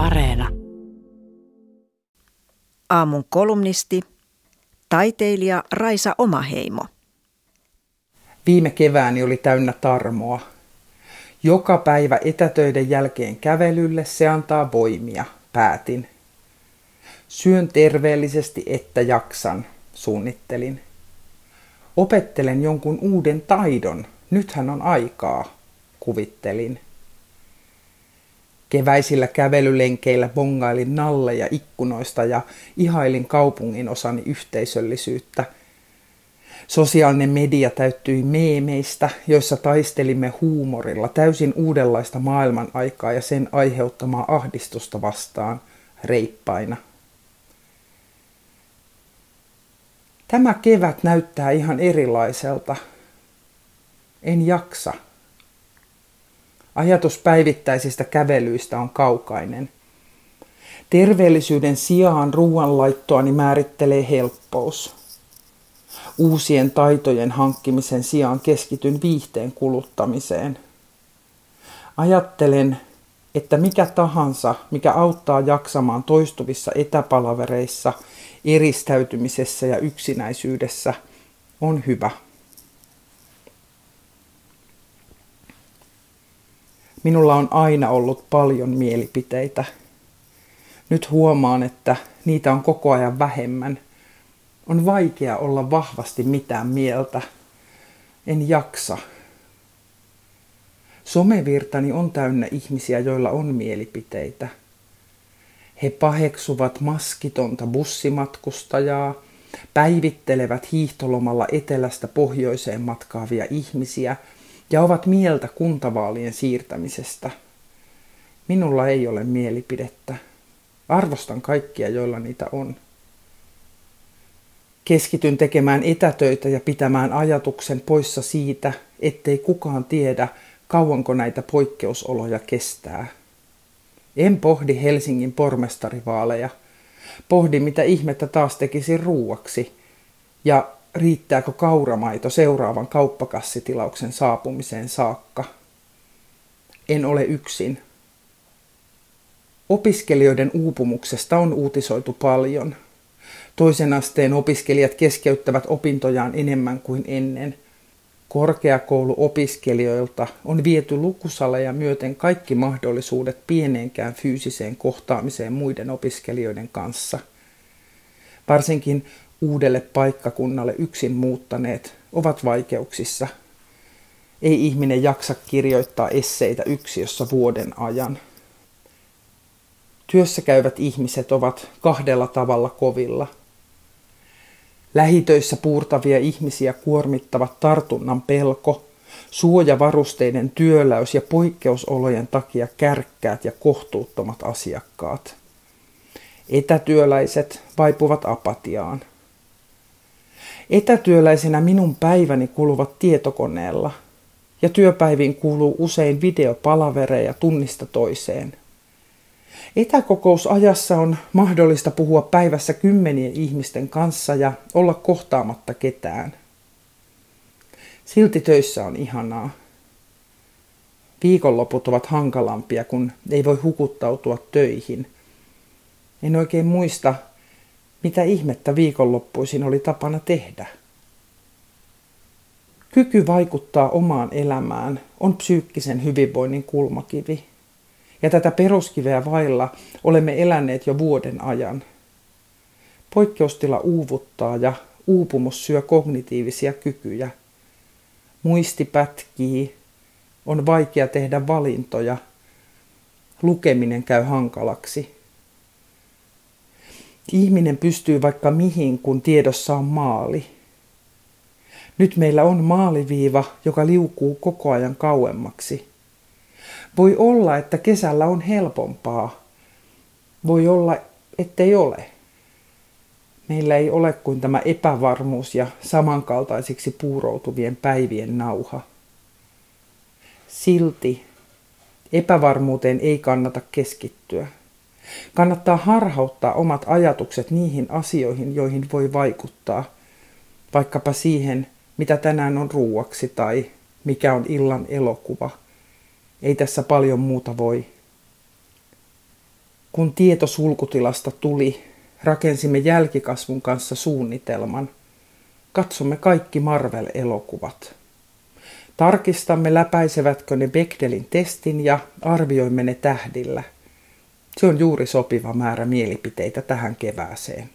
Areena. Aamun kolumnisti, taiteilija Raisa Omaheimo. Viime kevääni oli täynnä tarmoa. Joka päivä etätöiden jälkeen kävelylle se antaa voimia, päätin. Syön terveellisesti, että jaksan, suunnittelin. Opettelen jonkun uuden taidon, nythän on aikaa, kuvittelin. Keväisillä kävelylenkeillä bongailin nalleja ikkunoista ja ihailin kaupungin osani yhteisöllisyyttä. Sosiaalinen media täyttyi meemeistä, joissa taistelimme huumorilla täysin uudenlaista maailman aikaa ja sen aiheuttamaa ahdistusta vastaan reippaina. Tämä kevät näyttää ihan erilaiselta. En jaksa. Ajatus päivittäisistä kävelyistä on kaukainen. Terveellisyyden sijaan ruoanlaittoani määrittelee helppous. Uusien taitojen hankkimisen sijaan keskityn viihteen kuluttamiseen. Ajattelen, että mikä tahansa, mikä auttaa jaksamaan toistuvissa etäpalavereissa, eristäytymisessä ja yksinäisyydessä, on hyvä. Minulla on aina ollut paljon mielipiteitä. Nyt huomaan, että niitä on koko ajan vähemmän. On vaikea olla vahvasti mitään mieltä. En jaksa. Somevirtani on täynnä ihmisiä, joilla on mielipiteitä. He paheksuvat maskitonta bussimatkustajaa, päivittelevät hiihtolomalla etelästä pohjoiseen matkaavia ihmisiä – ja ovat mieltä kuntavaalien siirtämisestä. Minulla ei ole mielipidettä. Arvostan kaikkia, joilla niitä on. Keskityn tekemään etätöitä ja pitämään ajatuksen poissa siitä, ettei kukaan tiedä, kauanko näitä poikkeusoloja kestää. En pohdi Helsingin pormestarivaaleja. Pohdi, mitä ihmettä taas tekisi ruuaksi. Ja riittääkö kauramaito seuraavan kauppakassitilauksen saapumiseen saakka. En ole yksin. Opiskelijoiden uupumuksesta on uutisoitu paljon. Toisen asteen opiskelijat keskeyttävät opintojaan enemmän kuin ennen. Korkeakouluopiskelijoilta on viety lukusaleja myöten kaikki mahdollisuudet pieneenkään fyysiseen kohtaamiseen muiden opiskelijoiden kanssa. Varsinkin uudelle paikkakunnalle yksin muuttaneet ovat vaikeuksissa. Ei ihminen jaksa kirjoittaa esseitä yksiössä vuoden ajan. Työssä käyvät ihmiset ovat kahdella tavalla kovilla. Lähitöissä puurtavia ihmisiä kuormittavat tartunnan pelko, suojavarusteiden työläys ja poikkeusolojen takia kärkkäät ja kohtuuttomat asiakkaat. Etätyöläiset vaipuvat apatiaan. Etätyöläisenä minun päiväni kuluvat tietokoneella ja työpäiviin kuuluu usein videopalavereja tunnista toiseen. Etäkokousajassa on mahdollista puhua päivässä kymmenien ihmisten kanssa ja olla kohtaamatta ketään. Silti töissä on ihanaa. Viikonloput ovat hankalampia, kun ei voi hukuttautua töihin. En oikein muista, mitä ihmettä viikonloppuisin oli tapana tehdä. Kyky vaikuttaa omaan elämään on psyykkisen hyvinvoinnin kulmakivi. Ja tätä peruskiveä vailla olemme eläneet jo vuoden ajan. Poikkeustila uuvuttaa ja uupumus syö kognitiivisia kykyjä. Muisti pätkii, on vaikea tehdä valintoja, lukeminen käy hankalaksi. Ihminen pystyy vaikka mihin, kun tiedossa on maali. Nyt meillä on maaliviiva, joka liukuu koko ajan kauemmaksi. Voi olla, että kesällä on helpompaa. Voi olla, ettei ole. Meillä ei ole kuin tämä epävarmuus ja samankaltaisiksi puuroutuvien päivien nauha. Silti epävarmuuteen ei kannata keskittyä. Kannattaa harhauttaa omat ajatukset niihin asioihin, joihin voi vaikuttaa, vaikkapa siihen, mitä tänään on ruuaksi tai mikä on illan elokuva. Ei tässä paljon muuta voi. Kun tieto sulkutilasta tuli, rakensimme jälkikasvun kanssa suunnitelman. Katsomme kaikki Marvel-elokuvat. Tarkistamme läpäisevätkö ne Bechdelin testin ja arvioimme ne tähdillä. Se on juuri sopiva määrä mielipiteitä tähän kevääseen.